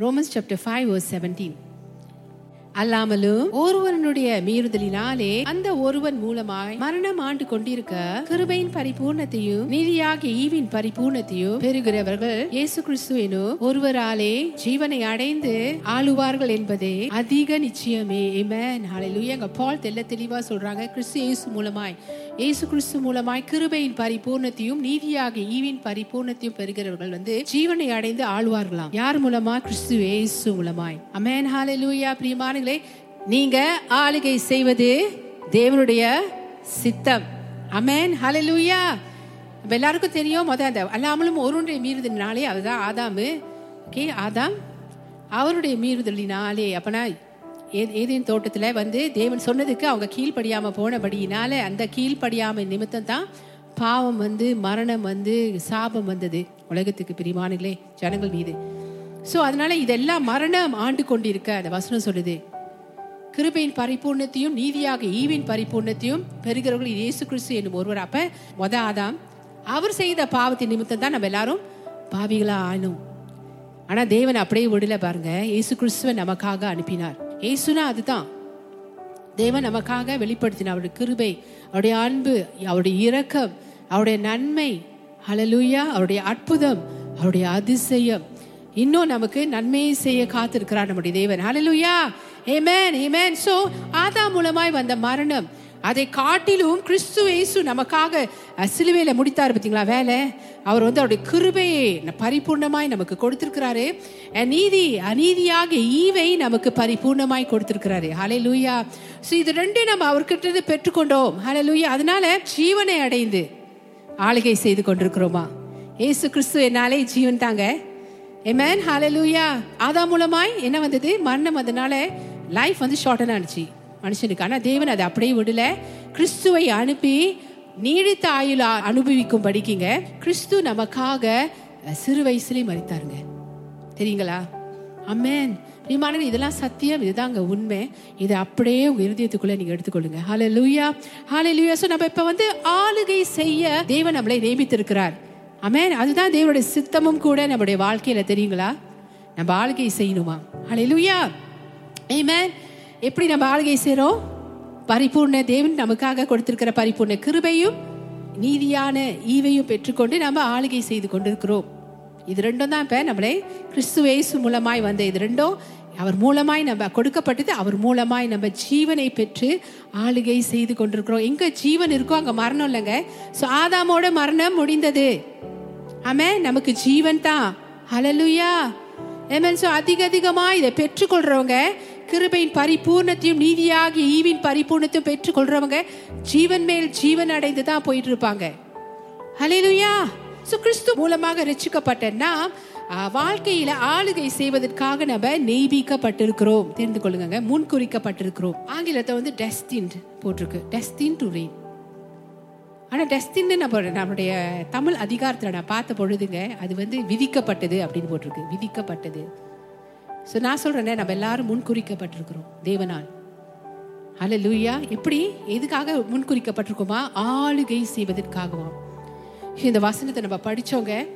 Romans chapter five verse seventeen அல்லாமலும் ஒருவனுடைய மீறுதலினாலே அந்த ஒருவன் மூலமாய் மரணம் ஆண்டு கொண்டிருக்க கிருபையின் பரிபூர்ணத்தையும் நீதியாகிய ஈவின் பரிபூர்ணத்தையும் பெறுகிறவர்கள் இயேசு கிறிஸ்து எனும் ஒருவராலே ஜீவனை அடைந்து ஆளுவார்கள் என்பதே அதிக நிச்சயமே Amen. Hallelujah. எங்க பால் தெல்ல தெளிவா சொல்றாங்க கிறிஸ்து இயேசு மூலமாய் இயேசு கிறிஸ்து மூலமாய் கிருபையின் பரிபூர்ணத்தையும் நீதியாக ஈவின் பரிபூர்ணத்தையும் பெறுகிறவர்கள் வந்து ஜீவனை அடைந்து ஆளுவார்களாம் யார் மூலமா? கிறிஸ்து இயேசு மூலமாய். அமேன் ஹalleluya பிரியமானங்களே நீங்க ஆளுகை செய்வது தேவனுடைய சித்தம். அமேன் ஹalleluya லூயா எல்லாருக்கும் தெரியும் முத அந்த அல்லாமலும் ஒருவனுடைய மீறுதலினாலே அதுதான் ஆதாமு. ஓகே ஆதாம் அவருடைய மீறுதலினாலே. அப்பனா ஏதேன் தோட்டத்தில் வந்து தேவன் சொன்னதுக்கு அவங்க கீழ்ப்படியாம போனபடியினால அந்த கீழ்ப்படியாம நிமித்தம் தான் பாவம் வந்து மரணம் வந்து சாபம் வந்தது. உலகத்துக்கு பிரிமானங்களே ஜனங்கள் மீது. ஸோ அதனால இதெல்லாம் மரணம் ஆண்டு கொண்டிருக்க அந்த வசனம் சொல்லுது. கிருபையின் பரிபூர்ணத்தையும் நீதியாக ஈவின் பரிபூர்ணத்தையும் பெறுகிறவர்கள் இயேசு கிறிஸ்து என்னும் ஒருவர். அப்ப மொத ஆதாம் அவர் செய்த பாவத்தின் நிமித்தம் தான் நம்ம எல்லாரும் பாவிகளா ஆனோம் ஆனா தேவன் அப்படியே விடல பாருங்க. இயேசு கிறிஸ்துவை நமக்காக அனுப்பினார். ஏசுனா அதுதான். தேவன் நமக்காக வெளிப்படுத்தின அவருடைய கிருபை அவருடைய அன்பு அவருடைய இரக்கம் அவருடைய நன்மை அழலுயா அவருடைய அற்புதம் அவருடைய அதிசயம். இன்னும் நமக்கு நன்மையை செய்ய காத்திருக்கிறார் நம்முடைய தேவன். அழலுயா ஏமேன் ஏமேன் சோ ஆதா மூலமாய் வந்த மரணம் அதை காட்டிலும் கிறிஸ்து இயேசு நமக்காக சிலுவையில் சிலுவையில முடித்தார் பார்த்தீங்களா வேலை. அவர் வந்து அவருடைய கிருபையை பரிபூர்ணமாய் நமக்கு கொடுத்திருக்கிறாரு. நீதி அநீதியாக ஈவை நமக்கு பரிபூர்ணமாய் கொடுத்திருக்கிறாரு. ஹலே லூயா ஸோ இது ரெண்டும் நம்ம அவர்கிட்ட பெற்றுக்கொண்டோம். ஹலே லூயா அதனால ஜீவனை அடைந்து ஆளுகை செய்து கொண்டிருக்கிறோமா? ஏசு கிறிஸ்து என்னாலே ஜீவன் தாங்க. எமேன் லூயா அதா மூலமாய் என்ன வந்தது? மரணம் அதனால லைஃப் வந்து ஷார்டன் ஆனிச்சு. மனுஷனுக்கு. ஆனால் தேவன் அதை அப்படியே விடல. கிறிஸ்துவை அனுப்பி நீடித்த ஆயுள் அனுபவிக்கும் படிக்கிங்க. கிறிஸ்து நமக்காக சிறு வயசுலேயே மறித்தாருங்க தெரியுங்களா? அம்மேன் பிரியமானவர்களே, இதெல்லாம் சத்தியம். இதுதாங்க உண்மை. இதை அப்படியே உங்க இருதயத்துக்குள்ள நீங்க எடுத்துக்கொள்ளுங்க. ஹalleluya லூயா ஸோ நம்ம இப்ப வந்து ஆளுகை செய்ய தேவன் நம்மளை நியமித்திருக்கிறார். அமேன் அதுதான் தேவனுடைய சித்தமும் கூட நம்முடைய வாழ்க்கையில தெரியுங்களா? நம்ம ஆளுகை செய்யணுமா? ஹால லூயா ஏமேன் எப்படி நம்ம ஆளுகை செய்றோம்? பரிபூர்ண தேவன் நமக்காக கொடுத்திருக்கிற பரிபூர்ண கிருபையும் நீதியான ஈவையும் பெற்றுக்கொண்டு நம்ம ஆளுகை செய்து கொண்டிருக்கிறோம். இது ரெண்டும் தான் இப்ப நம்மளே கிறிஸ்து இயேசு மூலமாய் வந்த இது ரெண்டும். அவர் மூலமாய் நம்ம கொடுக்கப்பட்டது அவர் மூலமாய் நம்ம ஜீவனை பெற்று ஆளுகை செய்து கொண்டிருக்கிறோம். எங்க ஜீவன் இருக்கோ அங்க மரணம் இல்லைங்க. சோ ஆதாமோட மரணம் முடிந்தது. ஆமே நமக்கு ஜீவன் தான். ஹலலுயா ஆமென் அதிக அதிகமா இதை பெற்றுக்கொள்றவங்க கிருபையின் பரிபூர்ணத்தையும் நீதியாகிய ஈவின் பரிபூர்ணத்தையும் பெற்றுக்கொள்றவங்க ஜீவன் மேல் ஜீவன் அடைந்து தான் போயிட்டு இருப்பாங்க ஹalleluya சோ கிறிஸ்து மூலமாக ரட்சிக்கப்பட்ட நாம் வாழ்க்கையில ஆளுகை செய்வதற்காக நம்ம நெய்பிக்கப்பட்டிருக்கிறோம். தெரிந்து கொள்ளுங்க முன்குறிக்கப்பட்டிருக்கிறோம். ஆங்கிலத்தை வந்து டெஸ்டின் போட்டிருக்கு. டெஸ்டின் டு ரெயின் ஆனா டெஸ்டின்னு நம்ம நம்மளுடைய தமிழ் அதிகாரத்தில் நான் பார்த்த பொழுதுங்க அது வந்து விதிக்கப்பட்டது அப்படின்னு போட்டிருக்கு. விதிக்கப்பட்டது. ஸோ நான் சொல்கிறேனே நம்ம எல்லாரும் முன்குறிக்கப்பட்டிருக்கிறோம் தேவனால். அல்ல லூயா எப்படி? எதுக்காக முன்குறிக்கப்பட்டிருக்கோமா? ஆளுகை செய்வதற்காகவும். இந்த வசனத்தை நம்ம படித்தவங்க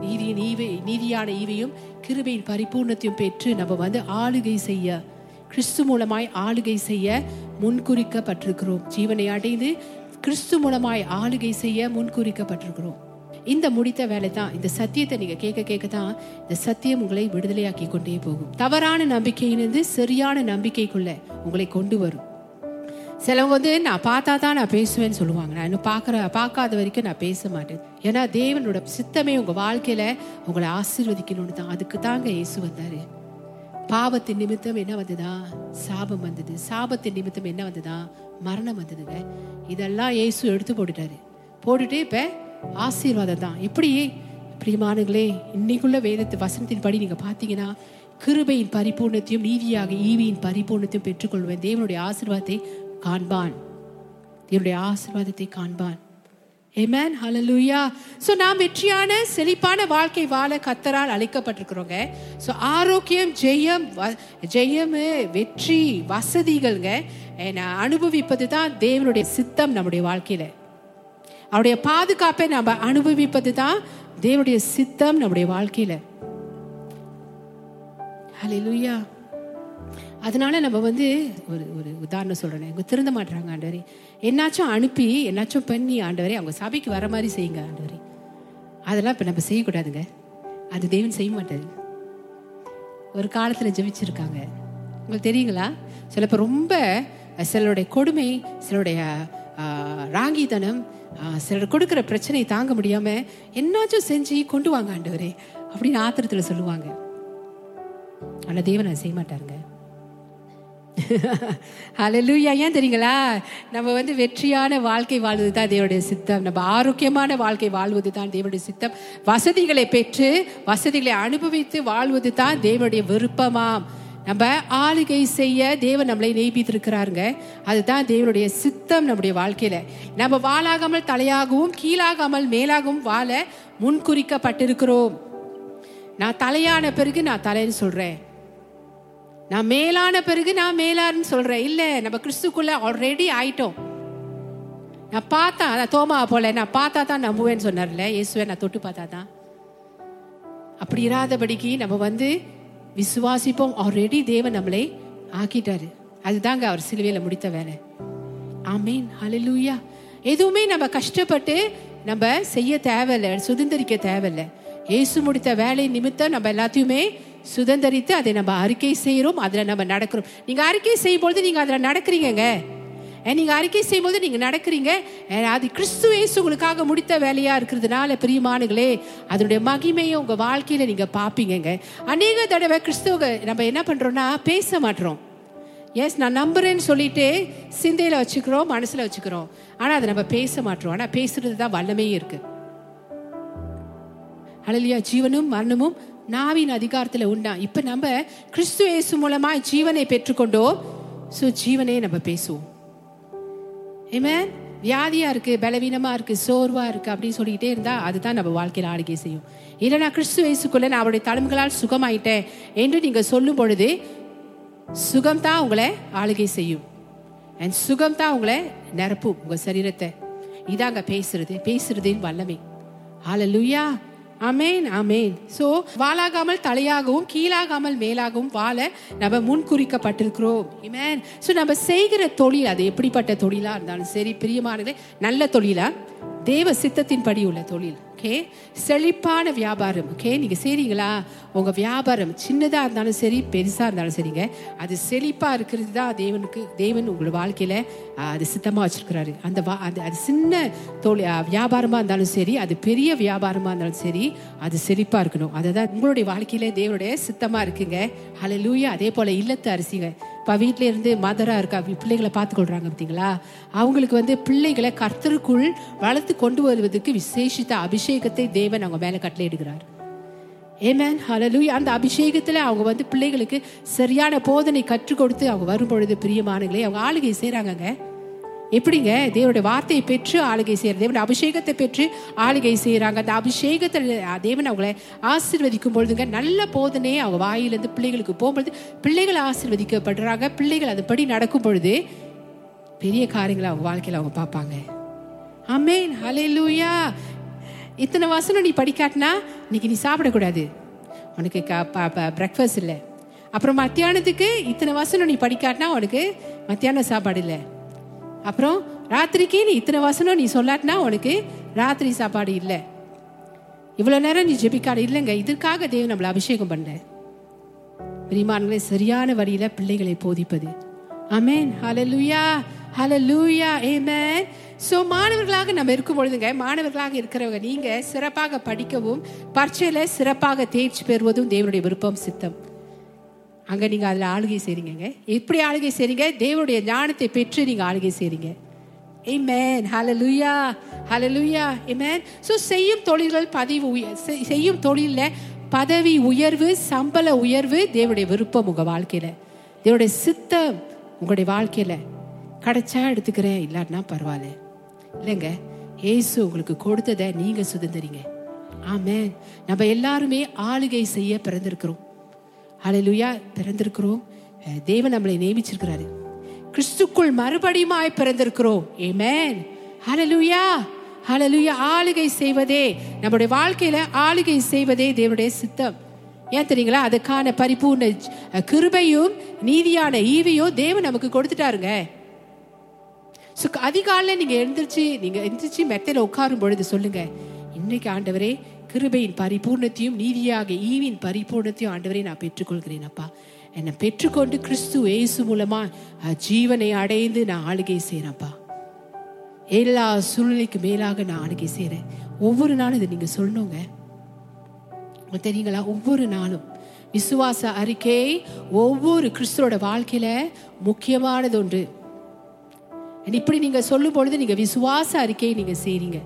நீதியின் ஈவை நீதியான ஈவையும் கிருபையின் பரிபூர்ணத்தையும் பெற்று நம்ம வந்து ஆளுகை செய்ய கிறிஸ்து மூலமாய் ஆளுகை செய்ய முன்குறிக்கப்பட்டிருக்கிறோம். ஜீவனை அடைந்து கிறிஸ்து மூலமாய் ஆளுகை செய்ய முன்குறிக்கப்பட்டிருக்கிறோம். இந்த முடித்த வேலை தான் இந்த சத்தியத்தை நீங்க கேட்க கேட்க தான் இந்த சத்தியம் உங்களை விடுதலையாக்கி கொண்டே போகும். தவறான நம்பிக்கையிலிருந்து சரியான நம்பிக்கைக்குள்ள உங்களை கொண்டு வரும். சிலவங்க வந்து நான் பார்த்தா தான் நான் பேசுவேன்னு சொல்லுவாங்க. நான் இன்னும் பார்க்குற பார்க்காத வரைக்கும் நான் பேச மாட்டேன். ஏன்னா தேவனோட சித்தமே உங்கள் வாழ்க்கையில் உங்களை ஆசீர்வதிக்கணும்னு தான். அதுக்கு தாங்க இயேசு வந்தார். பாவத்தின் நிமித்தம் என்ன வந்ததா? சாபம் வந்தது. சாபத்தின் நிமித்தம் என்ன வந்ததா? மரணம் வந்ததுங்க. இதெல்லாம் இயேசு எடுத்து போட்டுட்டாரு. போட்டுட்டு இப்போ ஆசீர்வாதம் தான் இப்படியே பிரியமானங்களே இன்னைக்குள்ள வேதத்து வசனத்தின் படி நீங்க பாத்தீங்கன்னா கிருபையின் பரிபூர்ணத்தையும் நீதியாக ஈவியின் பரிபூர்ணத்தையும் பெற்றுக்கொள்வேன். தேவனுடைய ஆசீர்வாதத்தை காண்பான். தேவனுடைய ஆசீர்வாதத்தை காண்பான். ஏமேன் ஹலலூயா ஸோ நாம் வெற்றியான செழிப்பான வாழ்க்கை வாழ கத்தரால் அழைக்கப்பட்டிருக்கிறோங்க. ஸோ ஆரோக்கியம் ஜெயம் வ- ஜெயம் வெற்றி வசதிகள்ங்க. நான் அனுபவிப்பது தான் தேவனுடைய சித்தம் நம்முடைய வாழ்க்கையில. அவருடைய பாதுகாப்பை நம்ம அனுபவிப்பது தான் தேவனுடைய சித்தம் நம்முடைய வாழ்க்கையில. ஹலிலுயா அதனால நம்ம வந்து ஒரு ஒரு உதாரணம் சொல்றேன். அவங்க திருந்த மாட்டுறாங்க ஆண்டவரே. என்னாச்சும் அனுப்பி என்னாச்சும் பண்ணி ஆண்டவரே அவங்க சபைக்கு வர மாதிரி செய்யுங்க ஆண்டவரே. அதெல்லாம் இப்போ நம்ம செய்யக்கூடாதுங்க. அது தேவன் செய்ய மாட்டாரு. ஒரு காலத்தில் ஜெபிச்சிருக்காங்க. உங்களுக்கு தெரியுங்களா? சில இப்போ ரொம்ப சிலருடைய கொடுமை சிலருடைய ஆ, சிலர் கொடுக்குற பிரச்சனையை தாங்க முடியாம என்னாச்சும் செஞ்சு கொண்டு வாங்க ஆண்டவரே அப்படின்னு ஆத்திரத்தில் சொல்லுவாங்க. ஆனால் தேவன் அதை செய்ய மாட்டாருங்க. ஹalleluya ஏன் தெரியுங்களா? நம்ம வந்து வெற்றியான வாழ்க்கை வாழ்வது தான் தேவனுடைய சித்தம். நம்ம ஆரோக்கியமான வாழ்க்கை வாழ்வது தான் தேவனுடைய சித்தம். வசதிகளை பெற்று வசதிகளை அனுபவித்து வாழ்வது தான் தேவனுடைய விருப்பமாம். நம்ம ஆளுகை செய்ய தேவன் நம்மளை நெய்பித்திருக்கிறாருங்க அதுதான் தேவனுடைய சித்தம் நம்முடைய வாழ்க்கையில. நம்ம வாழாகாமல் தலையாகவும் கீழாகாமல் மேலாகவும் வாழ முன்குறிக்கப்பட்டிருக்கிறோம். நான் தலையான பிறகு நான் தலைன்னு சொல்றேன். நான் மேலான பிறகு நான் மேலான்னு சொல்றேன். இல்ல நம்ம கிறிஸ்துக்குள்ள ஆல்ரெடி ஆயிட்டோம். நான் பார்த்தா அதான் தோமா போல நான் பார்த்தா தான் நம்புவேன்னு சொன்னார்ல இயேசுவை நான் தொட்டு பார்த்தா தான் அப்படி இராதபடிக்கு நம்ம வந்து விசுவாசிப்போம். ஆல்ரெடி தேவன் நம்மளை ஆக்கிட்டாரு. அதுதாங்க அவர் சிலுவையில முடித்த வேலை. ஆமீன் ஹalleluya எதுவுமே நம்ம கஷ்டப்பட்டு நம்ம செய்ய தேவையில்லை சுதந்திரிக்க தேவையில்லை. இயேசு முடித்த வேலை நிமித்தம் நம்ம எல்லாத்தையுமே சுதந்திரித்து அதை நம்ம அறிக்கை செய்கிறோம் அதில் நம்ம நடக்கிறோம். நீங்க அறிக்கை செய்யும்பொழுது நீங்க அதில் நடக்கிறீங்க நீங்கள் அறிக்கை செய்யும்போது நீங்கள் நடக்கிறீங்க? அது கிறிஸ்து இயேசு உங்களுக்காக முடித்த வேலையாக இருக்கிறதுனால பிரியமானுகளே அதனுடைய மகிமையை உங்கள் வாழ்க்கையில் நீங்கள் பார்ப்பீங்கங்க அநேக தடவை கிறிஸ்துவ நம்ம என்ன பண்ணுறோன்னா பேச மாட்டுறோம் எஸ் நான் நம்புறேன்னு சொல்லிட்டு சிந்தையில் வச்சுக்கிறோம் மனசில் வச்சுக்கிறோம். ஆனால் அதை நம்ம பேச மாட்டோம். ஆனால் பேசுறது தான் வல்லமே இருக்கு. அழலியா ஜீவனும் மரணமும் நாவின் அதிகாரத்தில் உண்டா? இப்போ நம்ம கிறிஸ்து இயேசு ஜீவனை பெற்றுக்கொண்டோம். ஸோ ஜீவனே நம்ம பேசுவோம். Amen. வியாதியா இருக்கு பலவீனமா இருக்கு சோர்வா இருக்கு அப்படின்னு சொல்லிக்கிட்டே இருந்தா அதுதான் நம்ம வாழ்க்கையில ஆளுகை செய்யும். இல்லை நான் கிறிஸ்து இயேசுக்குள்ள நான் அவருடைய தலைமைகளால் சுகமாயிட்டேன் என்று நீங்க சொல்லும் பொழுது சுகம் தான் உங்களை ஆளுகை செய்யும். அண்ட் சுகம் தான் உங்களை நிரப்பும் உங்க சரீரத்தை. இதாங்க பேசுறது பேசுறதுன்னு வல்லமை. ஹalleluya அமேன் அமேன் சோ வாழாகாமல் தலையாகவும் கீழாகாமல் மேலாகவும் வாழ நம்ம முன்குறிக்கப்பட்டிருக்கிறோம். இமேன் சோ நம்ம செய்கிற தொழில் அது எப்படிப்பட்ட தொழிலா இருந்தாலும் சரி பிரியமானது நல்ல தொழிலா? தேவ சித்தத்தின்படி உள்ள தொழில். ஓகே? செழிப்பான வியாபாரம். ஓகே? நீங்க செய்றீங்களா? உங்க வியாபாரம் சின்னதா இருந்தாலும் சரி பெருசா இருந்தாலும் சரிங்க. அது செழிப்பா இருக்கிறது தான் தேவனுக்கு தேவன் உங்களோட வாழ்க்கையில அது சித்தமா வச்சிருக்கிறாரு. அந்த வா- அது அது சின்ன தொழில் வியாபாரமாக வியாபாரமா இருந்தாலும் சரி அது பெரிய வியாபாரமா இருந்தாலும் சரி அது செழிப்பா இருக்கணும். அதுதான் உங்களுடைய வாழ்க்கையில தேவனுடைய சித்தமா இருக்குங்க. ஹalleluya. அதே போல இல்லத்து அரிசிங்க. இப்போ வீட்டில இருந்து மதரா இருக்கா வி- பிள்ளைகளை பார்த்துக்கொள்றாங்க பார்த்தீங்களா அவங்களுக்கு வந்து பிள்ளைகளை கர்த்தருக்குள் வளர்த்து கொண்டு வருவதற்கு விசேஷித்த அபிஷேகத்தை தேவன் அவங்க மேலே கட்டளை இடுகிறார். ஏமேன் ஹலலூய் அந்த அபிஷேகத்துல அவங்க வந்து பிள்ளைகளுக்கு சரியான போதனை கற்றுக் கொடுத்து அவங்க வரும் பொழுது பிரியமானங்களே அவங்க ஆளுகை செய்கிறாங்கங்க எப்படிங்க? தேவனுடைய வார்த்தையை பெற்று ஆளுகை செய்யற தேவனுடைய அபிஷேகத்தை பெற்று ஆளுகை செய்யறாங்க. அந்த அபிஷேகத்தில் தேவன் அவங்களை ஆசீர்வதிக்கும் பொழுதுங்க நல்ல போதனையே அவங்க வாயிலிருந்து பிள்ளைகளுக்கு போகும்பொழுது பிள்ளைகள் ஆசிர்வதிக்கப்படுறாங்க. பிள்ளைகள் அதுபடி நடக்கும் பொழுது பெரிய காரியங்களை அவங்க வாழ்க்கையில் அவங்க பார்ப்பாங்க. அமேன் ஹலே லூயா இத்தனை வசனம் நீ படிக்காட்டினா இன்னைக்கு நீ சாப்பிடக்கூடாது. உனக்கு பிரேக்ஃபாஸ்ட் இல்லை. அப்புறம் மத்தியானத்துக்கு இத்தனை வசனம் நீ படிக்காட்டினா உனக்கு மத்தியான சாப்பாடு இல்லை. அப்புறம் ராத்திரிக்கு நீ இத்தனை வசனம் நீ சொல்லாட்டினா உனக்கு ராத்திரி சாப்பாடு இல்லை. இவ்வளோ நேரம் நீ ஜெபிக்காடு இல்லைங்க. இதற்காக தேவன் நம்மளை அபிஷேகம் பண்ண பிரிமான்களை சரியான வழியில பிள்ளைகளை போதிப்பது. அமேன் ஹalleluya ஹலலூயா ஏமேன் ஸோ மாணவர்களாக நம்ம இருக்கும் பொழுதுங்க மாணவர்களாக இருக்கிறவங்க நீங்கள் சிறப்பாக படிக்கவும் பரீட்சையில் சிறப்பாக தேர்ச்சி பெறுவதும் தேவனுடைய விருப்பம் சித்தம். அங்கே நீங்கள் அதில் ஆளுகை செய்றீங்க எப்படி ஆளுகை செய்றீங்க தேவனுடைய ஞானத்தை பெற்று நீங்கள் ஆளுகை செய்றீங்க Amen. Hallelujah. Hallelujah. Amen. So செய்யும் தொழில்கள் பதிவு உய- செய்- செய்யும் தொழிலில் பதவி உயர்வு சம்பள உயர்வு தேவனுடைய விருப்பம் உங்கள் வாழ்க்கையில். தேவனுடைய சித்தம் உங்களுடைய வாழ்க்கையில். கிடைச்சா எடுத்துக்கிறேன் இல்லாட்டினா பரவாயில்ல. இல்லைங்க. ஏசு உங்களுக்கு கொடுத்ததை நீங்கள் சுதந்திரிங்க. ஆமேன் நம்ம எல்லாருமே ஆளுகை செய்ய பிறந்திருக்கிறோம். அலையிலுயா பிறந்திருக்கிறோம். தேவன் நம்மளை நியமிச்சிருக்கிறாரு. கிறிஸ்துக்குள் மறுபடியுமாய் பிறந்திருக்கிறோம். ஏமேன் ஹலலுயா ஹலலுயா ஆளுகை செய்வதே நம்முடைய வாழ்க்கையில ஆளுகை செய்வதே தேவனுடைய சித்தம். ஏன் தெரியுங்களா? அதுக்கான பரிபூர்ண கிருபையும் நீதியான ஈவையும் தேவன் நமக்கு கொடுத்துட்டாருங்க. ஸோ அதிகாலையில் நீங்க எழுந்திரிச்சு நீங்க எழுந்திரிச்சு மெத்தையில உட்காரும் பொழுது சொல்லுங்க. இன்னைக்கு ஆண்டவரே கிருபையின் பரிபூர்ணத்தையும் நீதியாக ஈவின் பரிபூர்ணத்தையும் ஆண்டவரை நான் பெற்றுக்கொள்கிறேன் அப்பா. என்னை பெற்றுக்கொண்டு கிறிஸ்து இயேசு மூலமா ஜீவனை அடைந்து நான் ஆளுகை செய்கிறேன்ப்பா எல்லா சூழ்நிலைக்கு மேலாக நான் ஆளுகை செய்கிறேன். ஒவ்வொரு நாளும் இதை நீங்க சொல்லணுங்க. தெரியுங்களா? ஒவ்வொரு நாளும் விசுவாச அறிக்கை ஒவ்வொரு கிறிஸ்துவோட வாழ்க்கையில முக்கியமானது ஒன்று. இப்படி நீங்க சொல்லும் பொழுது நீங்க விசுவாச அறிக்கையை நீங்க செய்றீங்க.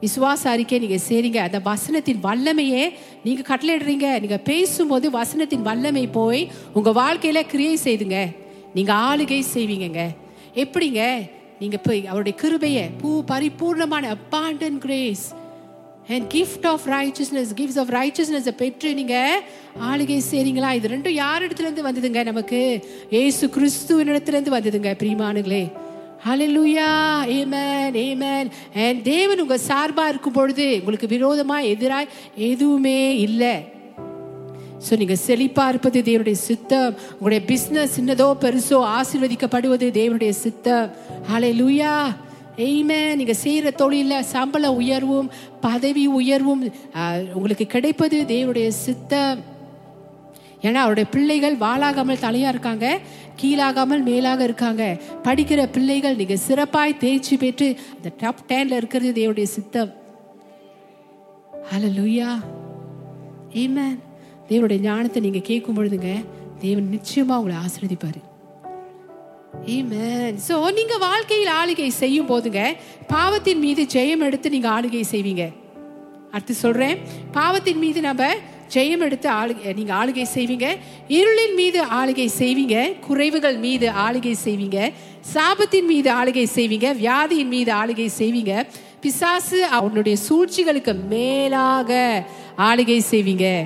விசுவாச அறிக்கை நீங்க செய்றீங்க அந்த வசனத்தின் வல்லமையே நீங்க கட்டளையிடுறீங்க. நீங்க பேசும்போது வசனத்தின் வல்லமை போய் உங்க வாழ்க்கையில கிரியை செய்துங்க. நீங்க ஆளுகை செய்வீங்கங்க. எப்படிங்க? நீங்க போய் அவருடைய கிருபைய பூ பரிபூர்ணமான abundant grace and gift of righteousness gifts of righteousness பெற்று நீங்க ஆளுகை செய்றீங்களா? இது ரெண்டும் யார் இடத்துல இருந்து வந்ததுங்க நமக்கு? ஏசு கிறிஸ்துவின் இடத்துல இருந்து வந்ததுங்க பிரியமானுங்களே ஹalleluya ஏமேன் ஏமேன் என் தேவன் உங்க சார்பா இருக்கும் பொழுது உங்களுக்கு விரோதமா எதிராய் எதுவுமே இல்லை. ஸோ நீங்கள் செழிப்பாக இருப்பது தேவனுடைய சித்தம். உங்களுடைய பிஸ்னஸ் சின்னதோ பெருசோ ஆசீர்வதிக்கப்படுவது தேவனுடைய சித்தம். ஹலே லூயா எய்மே நீங்கள் செய்கிற தொழிலில் சம்பள உயர்வும் பதவி உயர்வும் உங்களுக்கு கிடைப்பது தேவனுடைய சித்தம். ஏன்னா அவருடைய பிள்ளைகள் வாழாகாமல் தலையா இருக்காங்க கீழாகாமல் மேலாக இருக்காங்க. படிக்கிற பிள்ளைகள் நீங்கள் சிறப்பாய் தேர்ச்சி பெற்று அந்த டாப் டென்ல இருக்கிறது தேவடைய சித்தம். ஹalleluya ஆமென் தேவனுடைய ஞானத்தை நீங்க கேட்கும் பொழுதுங்க தேவன் நிச்சயமா உங்களை ஆசீர்வதிப்பாரு. ஆமென் சோ நீங்க வாழ்க்கையில் ஆளுகை செய்யும் போதுங்க பாவத்தின் மீது ஜெயம் எடுத்து நீங்க ஆளுகை செய்வீங்க. அடுத்து சொல்றேன் பாவத்தின் மீது நம்ம ஜெயம் எடுத்து ஆளுகை நீங்க ஆளுகை செய்வீங்க. இருளின் மீது ஆளுகை செய்வீங்க. குறைவுகள் மீது ஆளுகை செய்வீங்க. சாபத்தின் மீது ஆளுகை செய்வீங்க. வியாதியின் மீது ஆளுகை செய்வீங்க. பிசாசு அவனுடைய சூழ்ச்சிகளுக்கு மேலாக ஆளுகை செய்வீங்க.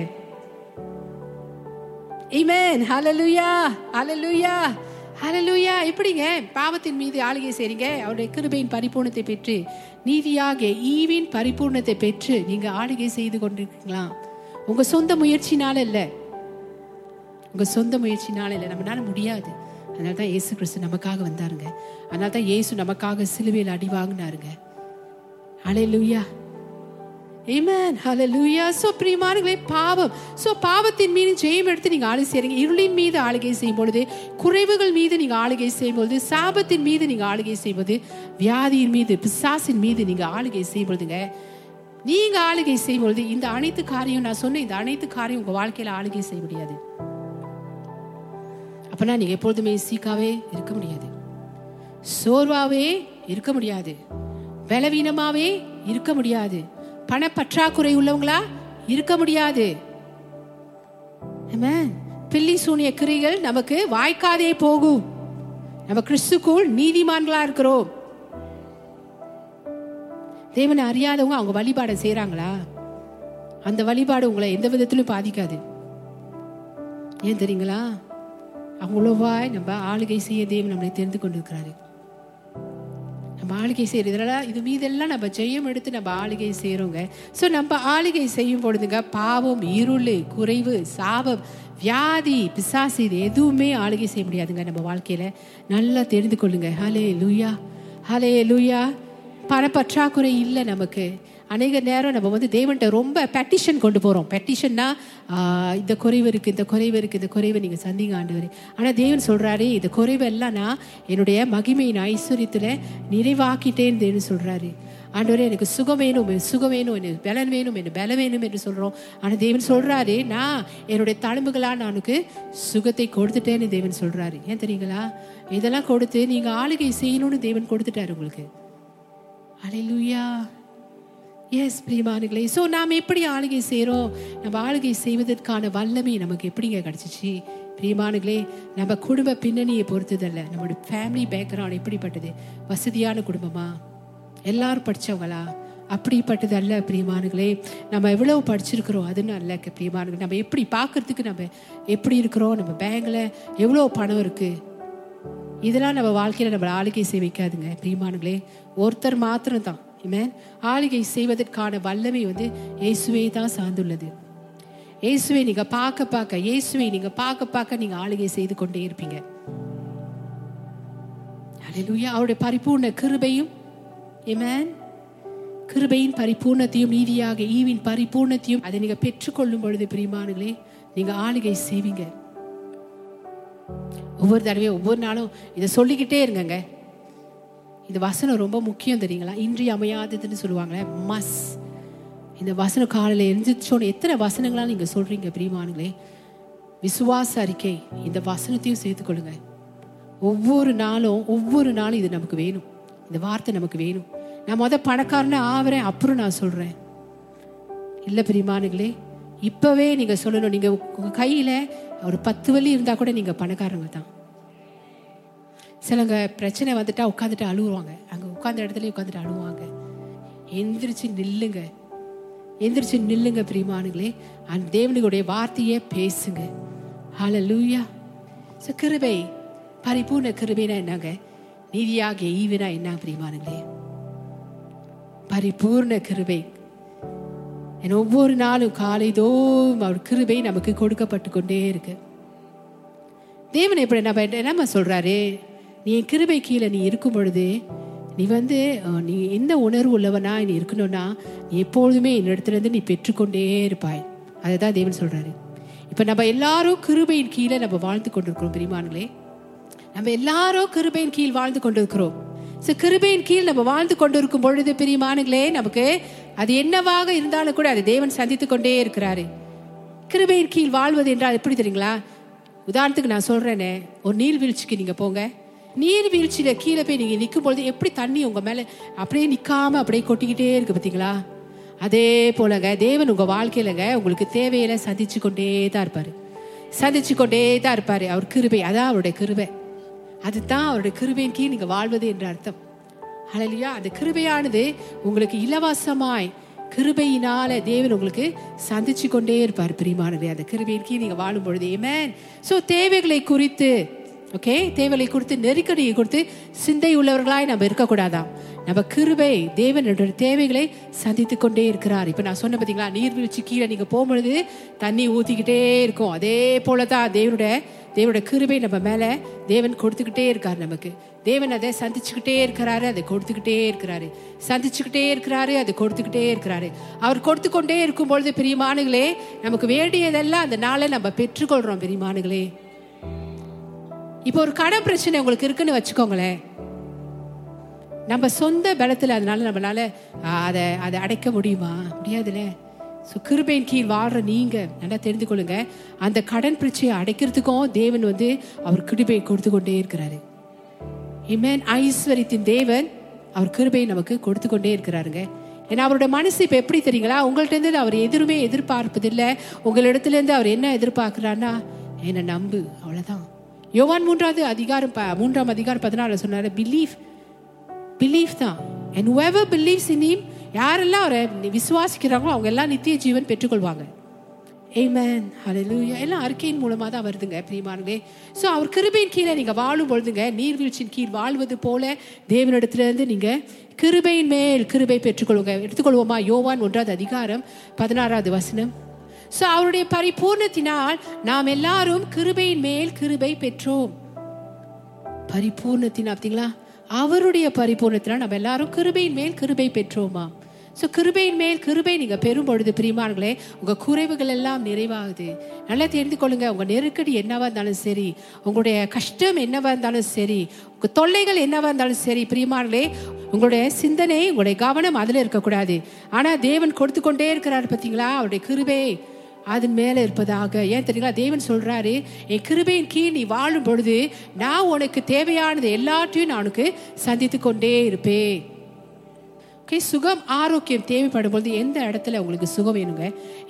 Amen. Hallelujah. Hallelujah. Hallelujah. எப்படிங்க? பாவத்தின் மீது ஆளுகை செய்றீங்க. அவருடைய கிருபையின் பரிபூர்ணத்தை பெற்று நீதியாக ஈவின் பரிபூர்ணத்தை பெற்று நீங்க ஆளுகை செய்து கொண்டிருக்கீங்களா? உங்க சொந்த முயற்சினால இல்ல. உங்க சொந்த முயற்சினால இல்ல. நம்மளால முடியாது. அதனால தான் ஏசு கிறிஸ்து நமக்காக வந்தாருங்க. அதனால தான் ஏசு நமக்காக சிலுவையில் அடி வாங்கினாருங்க. Hallelujah. Amen. லூயா ஸோ பிரியமானங்களே பாவம். சோ பாவத்தின் மீது ஜெயம் எடுத்து நீங்க ஆளுகை செய்றீங்க. இருளின் மீது ஆளுகை செய்யும் பொழுது குறைவுகள் மீது நீங்க ஆளுகை செய்யும் பொழுது சாபத்தின் மீது நீங்க ஆளுகை செய்வது வியாதியின் மீது பிசாசின் மீது நீங்க ஆளுகை செய்யும் பொழுதுங்க நீங்க ஆளுகை செய்யும் பொழுது இந்த அனைத்து காரியம் நான் சொன்ன இந்த அனைத்து காரியம் உங்க வாழ்க்கையில ஆளுகை செய்ய முடியாது. அப்பனா நீங்க எப்பொழுதுமே சீக்காவே இருக்க முடியாது. சோர்வாவே இருக்க முடியாது. பலவீனமாவே இருக்க முடியாது. பணப்பற்றாக்குறை உள்ளவங்களா இருக்க முடியாது. பில்லி சூனிய கிரிகள் நமக்கு வாய்க்காதே போகும். நம்ம கிறிஸ்துக்குள் நீதிமான்களா இருக்கிறோம். தேவனை அறியாதவங்க அவங்க வழிபாடை செய்கிறாங்களா அந்த வழிபாடு உங்களை எந்த விதத்திலும் பாதிக்காது. ஏன் தெரியுங்களா? அவ்வளோவாய் நம்ம ஆளுகை செய்ய தேவன் நம்மளை தெரிந்து கொண்டிருக்கிறாரு. நம்ம ஆளுகை செய்யறது இதெல்லாம் இது மீதெல்லாம் நம்ம ஜெயம் எடுத்து நம்ம ஆளுகை செய்யறோங்க ஸோ நம்ம ஆளுகை செய்யும் பொழுதுங்க பாவம் இருள் குறைவு சாபம் வியாதி பிசாசு இது எதுவுமே ஆளுகை செய்ய முடியாதுங்க நம்ம வாழ்க்கையில. நல்லா தெரிந்து கொள்ளுங்க. ஹலே லூயா ஹலே லூயா பணப்பற்றாக்குறை இல்லை நமக்கு. அநேக நேரம் நம்ம வந்து தேவன்கிட்ட ரொம்ப பெட்டிஷன் கொண்டு போகிறோம் பெட்டிஷன்னா இந்த குறைவு இருக்குது இந்த குறைவு இருக்குது இந்த குறைவை நீங்கள் சந்திங்க ஆண்டவர். ஆனால் தேவன் சொல்கிறாரு இந்த குறைவெல்லாம் நான் என்னுடைய மகிமையின் ஐஸ்வர்யத்தில் நிறைவாக்கிட்டேன்னு தேவன் சொல்கிறாரு ஆண்டவரே எனக்கு சுகம் வேணும் சுகம் வேணும் எனக்கு பலன் வேணும் எனக்கு பலம் வேணும் என்று சொல்கிறோம் ஆனால் தேவன் சொல்கிறாரு நான் என்னுடைய தழும்புகளாக நான் சுகத்தை கொடுத்துட்டேன்னு தேவன் சொல்கிறாரு ஏன் தெரியுங்களா? இதெல்லாம் கொடுத்து நீங்கள் ஆளுகை செய்யணும்னு தேவன் கொடுத்துட்டாரு உங்களுக்கு. அலையிலுயா எஸ் பிரியமானுங்களே ஸோ நாம் எப்படி ஆளுகை செய்கிறோம்? நம்ம ஆளுகை செய்வதற்கான வல்லமை நமக்கு எப்படிங்க கிடச்சிச்சு? பிரியமானுங்களே நம்ம குடும்ப பின்னணியை பொறுத்ததல்ல. நம்மளோட ஃபேமிலி பேக்ரவுண்ட் எப்படிப்பட்டது? வசதியான குடும்பமா? எல்லாரும் படித்தவங்களா அப்படிப்பட்டது அல்ல பிரியமானுங்களே நம்ம எவ்வளவு படிச்சிருக்கிறோம்? அதுன்னு அல்ல பிரியமானுங்களே நம்ம எப்படி பார்க்கறதுக்கு நம்ம எப்படி இருக்கிறோம்? நம்ம பேங்கில் எவ்வளோ பணம் இருக்குது இதெல்லாம் நம்ம வாழ்க்கையில நம்ம ஆளுகை செய்விக்காதுங்க வைக்காதுங்க ஒருத்தர் மாத்திரம் தான் ஆலிகை செய்வதற்கான வல்லமை வந்து இயேசுவை தான் சார்ந்துள்ளது. இயேசுவை நீங்க பார்க்க பார்க்க இயேசுவை நீங்க பார்க்க பார்க்க நீங்க ஆளுகை செய்து கொண்டே இருப்பீங்க. ஹalleluya அவருடைய பரிபூர்ண கிருபையும் இமேன் கிருபையின் பரிபூர்ணத்தையும் நீதியாக ஈவின் பரிபூர்ணத்தையும் அதை நீங்க பெற்றுக்கொள்ளும் பொழுது பிரியமானங்களே நீங்க ஆளுகை செய்வீங்க. ஒவ்வொரு தடவையும் ஒவ்வொரு நாளும் இதை சொல்லிக்கிட்டே இருங்கங்க. இந்த வசனம் ரொம்ப முக்கியம் தெரியுங்களா? இன்றி அமையாததுன்னு சொல்லுவாங்களே மஸ் இந்த வசனம் காலையில் எழுந்திரிச்சோன்னு எத்தனை வசனங்களாக நீங்கள் சொல்கிறீங்க பிரியமானுங்களே விசுவாச அறிக்கை. இந்த வசனத்தையும் சேர்த்துக்கொள்ளுங்க ஒவ்வொரு நாளும் ஒவ்வொரு நாளும் இது நமக்கு வேணும். இந்த வார்த்தை நமக்கு வேணும். நான் மொதல் பணக்காரனே ஆவறேன் அப்புறம் நான் சொல்கிறேன் இல்லை பிரியமானுங்களே இப்பவே நீங்க சொல்லணும். நீங்க உங்க கையில ஒரு பத்து வலி இருந்தா கூட நீங்க பணக்காரங்க தான். சிலங்க பிரச்சனை வந்துட்டா உட்காந்துட்டு அழுவாங்க அங்க உட்காந்த இடத்துல உட்காந்துட்டு அழுவாங்க. எந்திரிச்சு நில்லுங்க. எந்திரிச்சு நில்லுங்க பிரியமானுங்களே அந்த தேவனுடைய வார்த்தையே பேசுங்க. ஹalleluya ஸோ கிருபை பரிபூர்ண கிருபைனா என்னங்க? நீதியாக ஈவினா என்ன பிரியமானுங்களே பரிபூர்ண கிருபை. என் ஒவ்வொரு நாளும் காலைதோறும் அவர் கிருபை நமக்கு கொடுக்கப்பட்டு கொண்டே இருக்கு. தேவன் எப்படி நம்ம என்னம்மா சொல்றாரு? நீ என் கிருபை கீழே நீ இருக்கும் பொழுது நீ வந்து நீ என்ன உணர்வு உள்ளவனா நீ இருக்கணும்னா நீ எப்பொழுதுமே என்னிடத்துல இருந்து நீ பெற்றுக்கொண்டே இருப்பாய். அதுதான் தேவன் சொல்றாரு. இப்ப நம்ம எல்லாரும் கிருபையின் கீழே நம்ம வாழ்ந்து கொண்டிருக்கிறோம் பெரியமானங்களே நம்ம எல்லாரும் கிருபையின் கீழ் வாழ்ந்து கொண்டிருக்கிறோம். ஸோ கிருபையின் கீழ் நம்ம வாழ்ந்து கொண்டிருக்கும் பொழுது பிரியமானங்களே நமக்கு அது என்னவாக இருந்தாலும் கூட அது தேவன் சந்தித்து கொண்டே இருக்கிறாரு. கிருபையின் கீழ் வாழ்வது என்றால் எப்படி தெரியுங்களா? உதாரணத்துக்கு நான் சொல்றேனே ஒரு நீர்வீழ்ச்சிக்கு நீங்க போங்க. நீர்வீழ்ச்சியில கீழே போய் நீங்க நிற்கும் பொழுது எப்படி தண்ணி உங்க மேல அப்படியே நிக்காம அப்படியே கொட்டிக்கிட்டே இருக்கு பாத்தீங்களா அதே போலங்க தேவன் உங்க வாழ்க்கையிலங்க உங்களுக்கு தேவையில சந்திச்சு கொண்டே தான் இருப்பாரு. சந்திச்சு கொண்டே தான் இருப்பாரு அவர் கிருபை அதான் அவருடைய கிருபை. அதுதான் அவருடைய கிருபையின் கீழ் நீங்க வாழ்வது என்ற அர்த்தம். அழலியா அந்த கிருபையானது உங்களுக்கு இலவசமாய் கிருபையினால தேவன் உங்களுக்கு சந்திச்சு கொண்டே இருப்பார் பிரியமானது அந்த கிருபையின் கீழ் நீங்க வாழும் பொழுது ஏமேன் சோ தேவைகளை குறித்து ஓகே தேவைகளை குறித்து நெருக்கடியை கொடுத்து சிந்தை உள்ளவர்களாய் நம்ம இருக்கக்கூடாதாம். நம்ம கிருபை தேவனுடைய தேவைகளை சந்தித்து கொண்டே இருக்கிறார். இப்போ நான் சொன்ன பார்த்தீங்களா நீர்வீழ்ச்சி கீழே நீங்கள் போகும்பொழுது தண்ணி ஊற்றிக்கிட்டே இருக்கும். அதே போல தான் தேவனுடைய தேவனுடைய கிருபை நம்ம மேலே தேவன் கொடுத்துக்கிட்டே இருக்கார் நமக்கு. தேவன் அதை சந்திச்சுக்கிட்டே இருக்கிறாரு அதை கொடுத்துக்கிட்டே இருக்கிறாரு. சந்திச்சுக்கிட்டே இருக்கிறாரு அதை கொடுத்துக்கிட்டே இருக்கிறாரு. அவர் கொடுத்து கொண்டே இருக்கும் பொழுது பிரியமானுகளே நமக்கு வேண்டியதெல்லாம் அந்த நாளை நம்ம பெற்றுக்கொள்றோம் பிரியமானுகளே இப்போ ஒரு கடன் பிரச்சனை உங்களுக்கு இருக்குன்னு வச்சுக்கோங்களேன். நம்ம சொந்த பலத்தில் அதனால நம்மளால அதை அதை அடைக்க முடியுமா? முடியாதுல்ல. ஸோ கிருபையின் கீழ் வாழ்ற நீங்கள் நல்லா தெரிந்து கொள்ளுங்க. அந்த கடன் பிரச்சனையை அடைக்கிறதுக்கும் தேவன் வந்து அவர் கிருபையை கொடுத்து கொண்டே இருக்கிறாரு. இமேன் ஐஸ்வரியத்தின் தேவன் அவர் கிருபையை நமக்கு கொடுத்து கொண்டே இருக்கிறாருங்க. ஏன்னா அவரோட மனசு இப்போ எப்படி தெரியுங்களா? உங்கள்கிட்டருந்து அவர் எதுவுமே எதிர்பார்ப்பதில்லை. உங்களிடத்துலேருந்து அவர் என்ன எதிர்பார்க்குறான்னா என்னை நம்பு அவ்வளோதான் யோவான் மூன்றாவது அதிகாரம் ப- மூன்றாம் அதிகாரம் பதினாலு சொன்னார் பிலீஃப் பிலீஃப் தான். And whoever believes in him யாரெல்லாம் அவரை விசுவாசிக்கிறாங்களோ அவங்க எல்லாம் நித்திய ஜீவன் பெற்றுக்கொள்வாங்க. Amen. Hallelujah. எல்லாம் அறிக்கையின் மூலமா தான் வருதுங்க பிரியமானங்களே ஸோ அவர் கிருபையின் கீழே நீங்க வாழும் பொழுதுங்க நீர்வீழ்ச்சியின் கீழ் வாழ்வது போல தேவனிடத்துல நீங்கள் நீங்க கிருபையின் மேல் கிருபை பெற்றுக்கொள்ளுங்க. எடுத்துக்கொள்வோமா? யோவான் ஒன்றாவது அதிகாரம் பதினாறாவது வசனம். ஸோ அவருடைய பரிபூர்ணத்தினால் நாம் எல்லாரும் கிருபையின் மேல் கிருபை பெற்றோம். பரிபூர்ணத்தின் பார்த்தீங்களா அவருடைய பரிபூர்ணத்தினால் நம்ம எல்லாரும் கிருபையின் மேல் கிருபை பெற்றோமா? ஸோ கிருபையின் மேல் கிருபை நீங்க பெறும் பொழுது பிரியமானங்களே உங்க குறைவுகள் எல்லாம் நிறைவாகுது. நல்லா தெரிந்து கொள்ளுங்க உங்க நெருக்கடி என்னவா இருந்தாலும் சரி உங்களுடைய கஷ்டம் என்னவா இருந்தாலும் சரி உங்க தொல்லைகள் என்னவா இருந்தாலும் சரி பிரியமானங்களே உங்களுடைய சிந்தனை உங்களுடைய கவனம் அதுல இருக்கக்கூடாது. ஆனா தேவன் கொடுத்து கொண்டே இருக்கிறார் பார்த்தீங்களா? அவருடைய கிருபை அதன் மேல இருப்பதாக. ஏன் தெரியுங்களா? தேவன் சொல்றாரு என் கிருபையின் கீழ் நீ வாழும் பொழுது நான் உனக்கு தேவையானது எல்லாத்தையும் நான் உனக்கு சந்தித்து கொண்டே இருப்பேன். ஓகே சுகம் ஆரோக்கியம் தேவைப்படும் பொழுது எந்த இடத்துல உங்களுக்கு சுகம் வேணுங்க?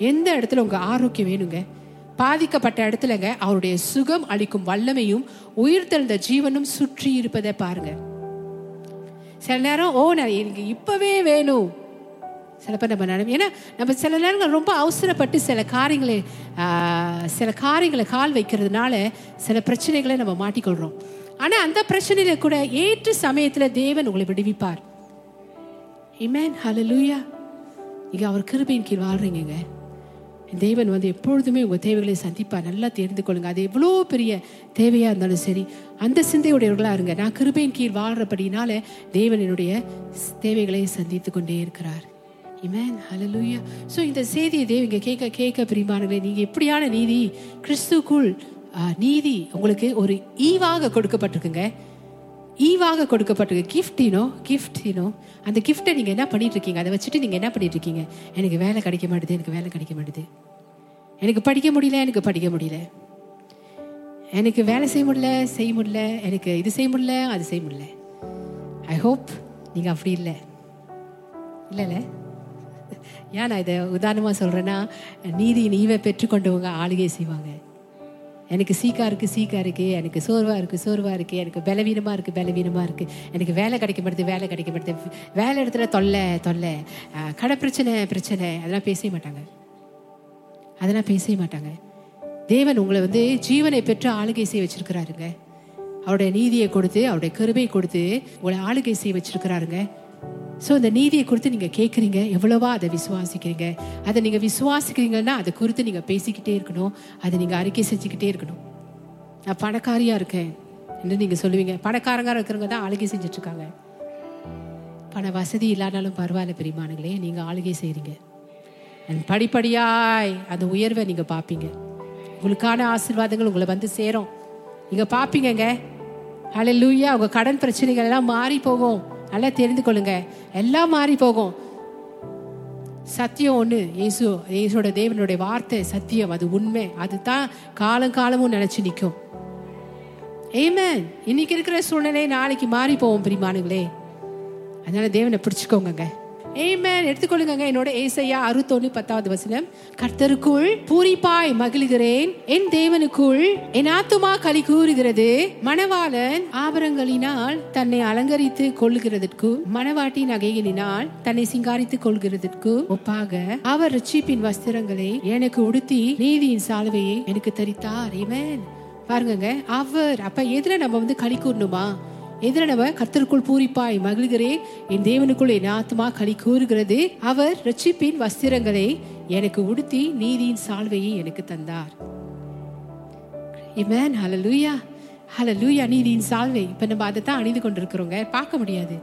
எந்த இடத்துல உங்க ஆரோக்கியம் வேணுங்க? பாதிக்கப்பட்ட இடத்துலங்க அவருடைய சுகம் அளிக்கும் வல்லமையும் உயிர்த்தெழுந்த ஜீவனும் சுற்றி இருப்பதை பாருங்க. சில நேரம் ஓ நான் எனக்கு இப்பவே வேணும். சிலப்போ நம்ம நினைப்போம். ஏன்னா நம்ம சில நேரங்கள் ரொம்ப அவசரப்பட்டு சில காரியங்களை சில காரியங்களை கால் வைக்கிறதுனால சில பிரச்சனைகளை நம்ம மாட்டிக்கொள்றோம். ஆனால் அந்த பிரச்சனையில கூட ஏற்ற சமயத்தில் தேவன் உங்களை விடுவிப்பார். இமேன் ஹலலூயா இங்கே அவர் கிருபையின் கீழ் வாழ்கிறீங்க தேவன் வந்து எப்பொழுதுமே உங்கள் தேவைகளை சந்திப்பாக நல்லா தெரிந்து கொள்ளுங்க. அது எவ்வளோ பெரிய தேவையாக இருந்தாலும் சரி அந்த சிந்தையுடையவர்களாக இருங்க. நான் கிருபையின் கீழ் வாழ்கிறபடினால தேவன் என்னுடைய தேவைகளை சந்தித்து கொண்டே இருக்கிறார். இமேன் ஹலலூயா ஸோ இந்த செய்தியை தேவ இங்கே கேட்க கேட்க பிரிமானங்களே நீங்கள் எப்படியான நீதி கிறிஸ்துக்குள் நீதி உங்களுக்கு ஒரு ஈவாக கொடுக்கப்பட்டிருக்குங்க. ஈவாக கொடுக்கப்பட்டிருக்கு கிஃப்ட் யூனோ கிஃப்ட் யூனோ அந்த கிஃப்ட்டை நீங்கள் என்ன பண்ணிட்டு இருக்கீங்க அதை வச்சுட்டு நீங்கள் என்ன பண்ணிட்டு இருக்கீங்க எனக்கு வேலை கிடைக்க மாட்டுது எனக்கு வேலை கிடைக்க மாட்டுது. எனக்கு படிக்க முடியல எனக்கு படிக்க முடியல. எனக்கு வேலை செய்ய முடியல செய்ய முடியல. எனக்கு இது செய்ய முடியல அது செய்ய முடியல. ஐ ஹோப் நீங்கள் அப்படி இல்லை. இல்லைல்ல ஏன் நான் இதை உதாரணமாக சொல்கிறேன்னா நீதியின் ஈவை பெற்றுக்கொண்டவங்க ஆளுகை செய்வாங்க. எனக்கு சீக்கா இருக்கு சீக்கா இருக்கு எனக்கு சோர்வா இருக்கு சோர்வா இருக்கு எனக்கு பலவீனமா இருக்கு பலவீனமா இருக்கு. எனக்கு வேலை கிடைக்க மாட்டேது வேலை கிடைக்க மாட்டேது வேலை இடத்துல தொல்லை தொல்லை. கடை பிரச்சனை பிரச்சனை அதெல்லாம் பேசவே மாட்டாங்க. அதெல்லாம் பேசவே மாட்டாங்க. தேவன் உங்களை வந்து ஜீவனை பெற்று ஆளுகை செய்ய வச்சிருக்கிறாருங்க. அவருடைய நீதியை கொடுத்து அவருடைய கருவை கொடுத்து உங்களை ஆளுகை செய்ய வச்சிருக்கிறாருங்க. ஸோ இந்த நீதியை குறித்து நீங்கள் கேட்குறீங்க எவ்வளவா அதை விசுவாசிக்கிறீங்க அதை நீங்கள் விசுவாசிக்கிறீங்கன்னா அதை குறித்து நீங்கள் பேசிக்கிட்டே இருக்கணும் அதை நீங்கள் அறிக்கை செஞ்சுக்கிட்டே இருக்கணும். நான் பணக்காரியாக இருக்கேன் என்று நீங்கள் சொல்லுவீங்க. பணக்காரங்க இருக்கிறவங்க தான் ஆளுகை செஞ்சிட்ருக்காங்க. பண வசதி இல்லாதாலும் பரவாயில்ல பெரியமானுங்களே நீங்கள் ஆளுகை செய்கிறீங்க படிப்படியாய் அந்த உயர்வை நீங்கள் பார்ப்பீங்க உங்களுக்கான ஆசீர்வாதங்கள் உங்களை வந்து சேரும். நீங்கள் பார்ப்பீங்கங்க அழை லூயா உங்கள் கடன் பிரச்சனைகள் எல்லாம் மாறி போகும். நல்லா தெரிந்து கொள்ளுங்க. எல்லாம் மாறி போகும். சத்தியம் ஒன்று இயேசு இயேசுவோட தேவனுடைய வார்த்தை சத்தியம் அது உண்மை. அதுதான் காலம் காலமும் நினைச்சு நிற்கும். ஏமேன் இன்னைக்கு இருக்கிற சூழ்நிலை நாளைக்கு மாறி போவோம் பிரிமானுங்களே அதனால தேவனை பிடிச்சிக்கோங்க ஏமேன் எடுத்துக்கொள்ளுங்க என்னோட ஏசையா அறுபத்தொன்னு பத்தாவது வசனம். கர்த்தருக்குள் பூரிப்பாய் மகிழ்கிறேன். என் தேவனுக்குள் என் ஆத்துமா களி கூறுகிறது. மணவாளன் ஆபரங்களினால் தன்னை அலங்கரித்து கொள்ளுகிறதற்கும் மணவாட்டி நகைகளினால் தன்னை சிங்காரித்து கொள்கிறதற்கு ஒப்பாக அவர் ரட்சிப்பின் வஸ்திரங்களை எனக்கு உடுத்தி நீதியின் சால்வையை எனக்கு தரித்தார். ஏமேன் பாருங்க அவர் அப்ப எதுல நம்ம வந்து களி கூறணுமா? எதிரனவ கத்தருக்குள் கர்த்தருக்குள் பூரிப்பாய் மகிழ்கிறேன் என் தேவனுக்குள் என் ஆத்மா களி கூறுகிறது. அவர் ரட்சிப்பின் வஸ்திரங்களை எனக்கு உடுத்தி நீதியின் சால்வையை எனக்கு தந்தார். இமேன் ஹalleluya ஹalleluya நீதியின் சால்வை. இப்ப நம்ம அதை தான் அணிந்து கொண்டிருக்கிறோங்க. பார்க்க முடியாது.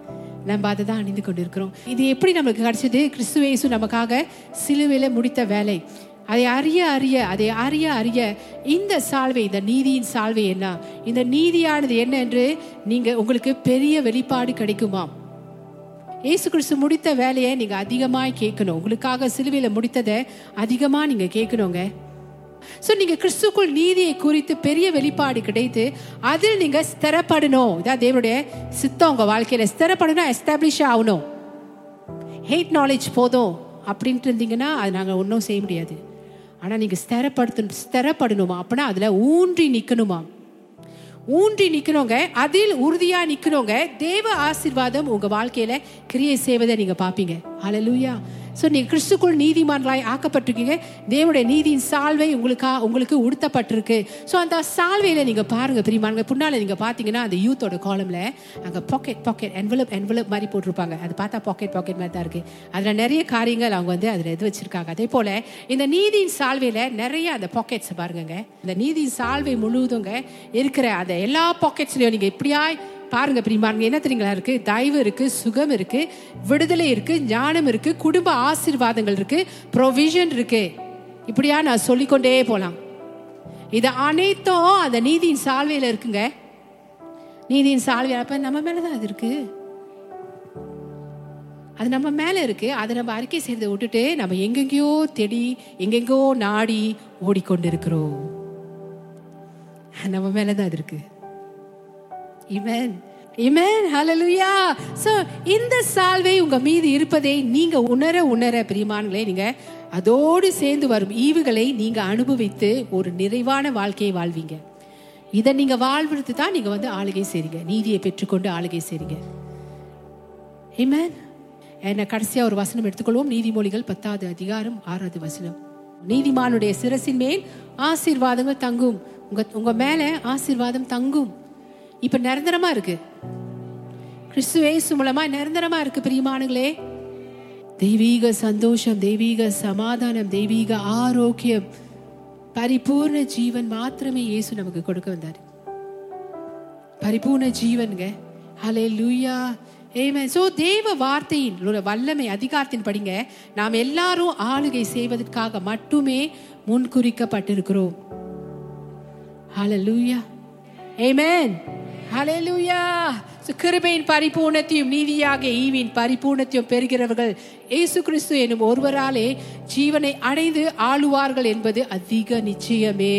நம்ம அதை தான் அணிந்து கொண்டிருக்கிறோம். இது எப்படி நமக்கு கிடைச்சது? கிறிஸ்துவேசு நமக்காக சிலுவையில முடித்த வேலை. அதை அறிய அறிய அதை அறிய அறிய இந்த சால்வை இந்த நீதியின் சால்வை என்ன? இந்த நீதியானது என்ன என்று நீங்க உங்களுக்கு பெரிய வெளிப்பாடு கிடைக்குமாம். இயேசு கிறிஸ்து முடித்த வேலையை நீங்க அதிகமாக கேட்கணும். உங்களுக்காக சிலுவையில முடித்ததை அதிகமா நீங்க கேட்கணுங்க. சோ நீங்க கிறிஸ்துக்குள் நீதியை குறித்து பெரிய வெளிப்பாடு கிடைத்து அதில் நீங்க ஸ்திரப்படணும். இதான் தேவனுடைய சித்தம் உங்க வாழ்க்கையில. ஸ்திரப்படணும் எஸ்டாப்ளிஷ் ஆகணும். ஹேட் நாலேஜ் போதும். அப்படின்ட்டு இருந்தீங்கன்னா அது நாங்கள் ஒன்றும் செய்ய முடியாது. ஆனால் நீங்கள் ஸ்திரப்படுத்த ஸ்திரப்படணுமா? அப்படின்னா அதில் ஊன்றி நிற்கணுமா ஊன்றி நிற்கணுங்க அதில் உறுதியாக நிற்கணுங்க தேவ ஆசீர்வாதம் உங்கள் வாழ்க்கையில் கிரியை செய்வதை நீங்கள் பார்ப்பீங்க. அலலூயா ஸோ நீங்கள் கிறிஸ்துக்குள் நீதிமான்களாய் ஆக்கப்பட்டிருக்கீங்க. தேவனுடைய நீதியின் சால்வை உங்களுக்கா உங்களுக்கு உடுத்தப்பட்டிருக்கு. ஸோ அந்த சால்வையில் நீங்கள் பாருங்கள் பிரிமானுங்க பின்னால நீங்கள் பார்த்தீங்கன்னா அந்த யூத்தோட காலமில் அங்கே பாக்கெட் பாக்கெட் என்வலப் என்வலப் மாதிரி போட்டிருப்பாங்க. அது பார்த்தா பாக்கெட் பாக்கெட் மாதிரி தான் இருக்குது அதில் நிறைய காரியங்கள் அவங்க வந்து அதில் இது வச்சுருக்காங்க. அதே போல் இந்த நீதியின் சால்வையில் நிறைய அந்த பாக்கெட்ஸை பாருங்கங்க. இந்த நீதியின் சால்வை முழுவதுங்க இருக்கிற அந்த எல்லா பாக்கெட்ஸ்லையும் நீங்கள் இப்படியாய் பாருங்க பிரிமாருங்க என்ன தெரியுங்களா இருக்கு? தயவு இருக்கு சுகம் இருக்கு விடுதலை இருக்கு ஞானம் இருக்கு குடும்ப ஆசீர்வாதங்கள் இருக்கு ப்ரொவிஷன் இருக்கு. இப்படியா நான் சொல்லிக்கொண்டே போலாம். இது அனைத்தும் அந்த நீதியின் சால்வையில இருக்குங்க. நீதியின் சால்வையில் அப்ப நம்ம மேலதான் அது இருக்கு. அது நம்ம மேல இருக்கு. அதை நம்ம அறிக்கை செய்யறதை விட்டுட்டு நம்ம எங்கெங்கயோ தேடி எங்கெங்கோ நாடி ஓடிக்கொண்டு இருக்கிறோம் நம்ம மேலதான் அது இருக்கு. இமேன் இமேன் ஹalleluya சோ இந்த சால்வை உங்க மீது இருப்பதை நீங்க உணர உணர பிரியமானங்களே நீங்க அதோடு சேர்ந்து வரும் ஈவுகளை நீங்க அனுபவித்து ஒரு நிறைவான வாழ்க்கையை வாழ்வீங்க. இதை நீங்க வாழ்வித்து தான் நீங்க வந்து ஆளுகை செய்றீங்க. நீதியை பெற்றுக்கொண்டு ஆளுகை செய்றீங்க. என்ன கடைசியா ஒரு வசனம் எடுத்துக்கொள்வோம். நீதிமொழிகள் பத்தாவது அதிகாரம் ஆறாவது வசனம். நீதிமானுடைய சிரசின் மேல் ஆசீர்வாதங்கள் தங்கும். உங்க உங்க மேல ஆசீர்வாதம் தங்கும். இப்ப நிரந்தரமா இருக்கு. கிறிஸ்துவேசு மூலமா நிரந்தரமா இருக்கு பிரியமானுங்களே தெய்வீக சந்தோஷம் தெய்வீக சமாதானம் தெய்வீக ஆரோக்கியம் பரிபூர்ண ஜீவன் மாத்திரமே இயேசு நமக்கு கொடுக்க வந்தார். பரிபூர்ண ஜீவன்க ஹலே லூயா ஏமே சோ தேவ வார்த்தையின் வல்லமை அதிகாரத்தின் படிங்க. நாம் எல்லாரும் ஆளுகை செய்வதற்காக மட்டுமே முன்குறிக்கப்பட்டிருக்கிறோம். ஹலலூயா ஏமேன் ஹalleluya கிருபையின் பரிபூர்ணத்தையும் நீதியாக ஈவின் பரிபூர்ணத்தையும் பெறுகிறவர்கள் இயேசு கிறிஸ்து எனும் ஒருவராலே ஜீவனை அடைந்து ஆளுவார்கள் என்பது அதிக நிச்சயமே.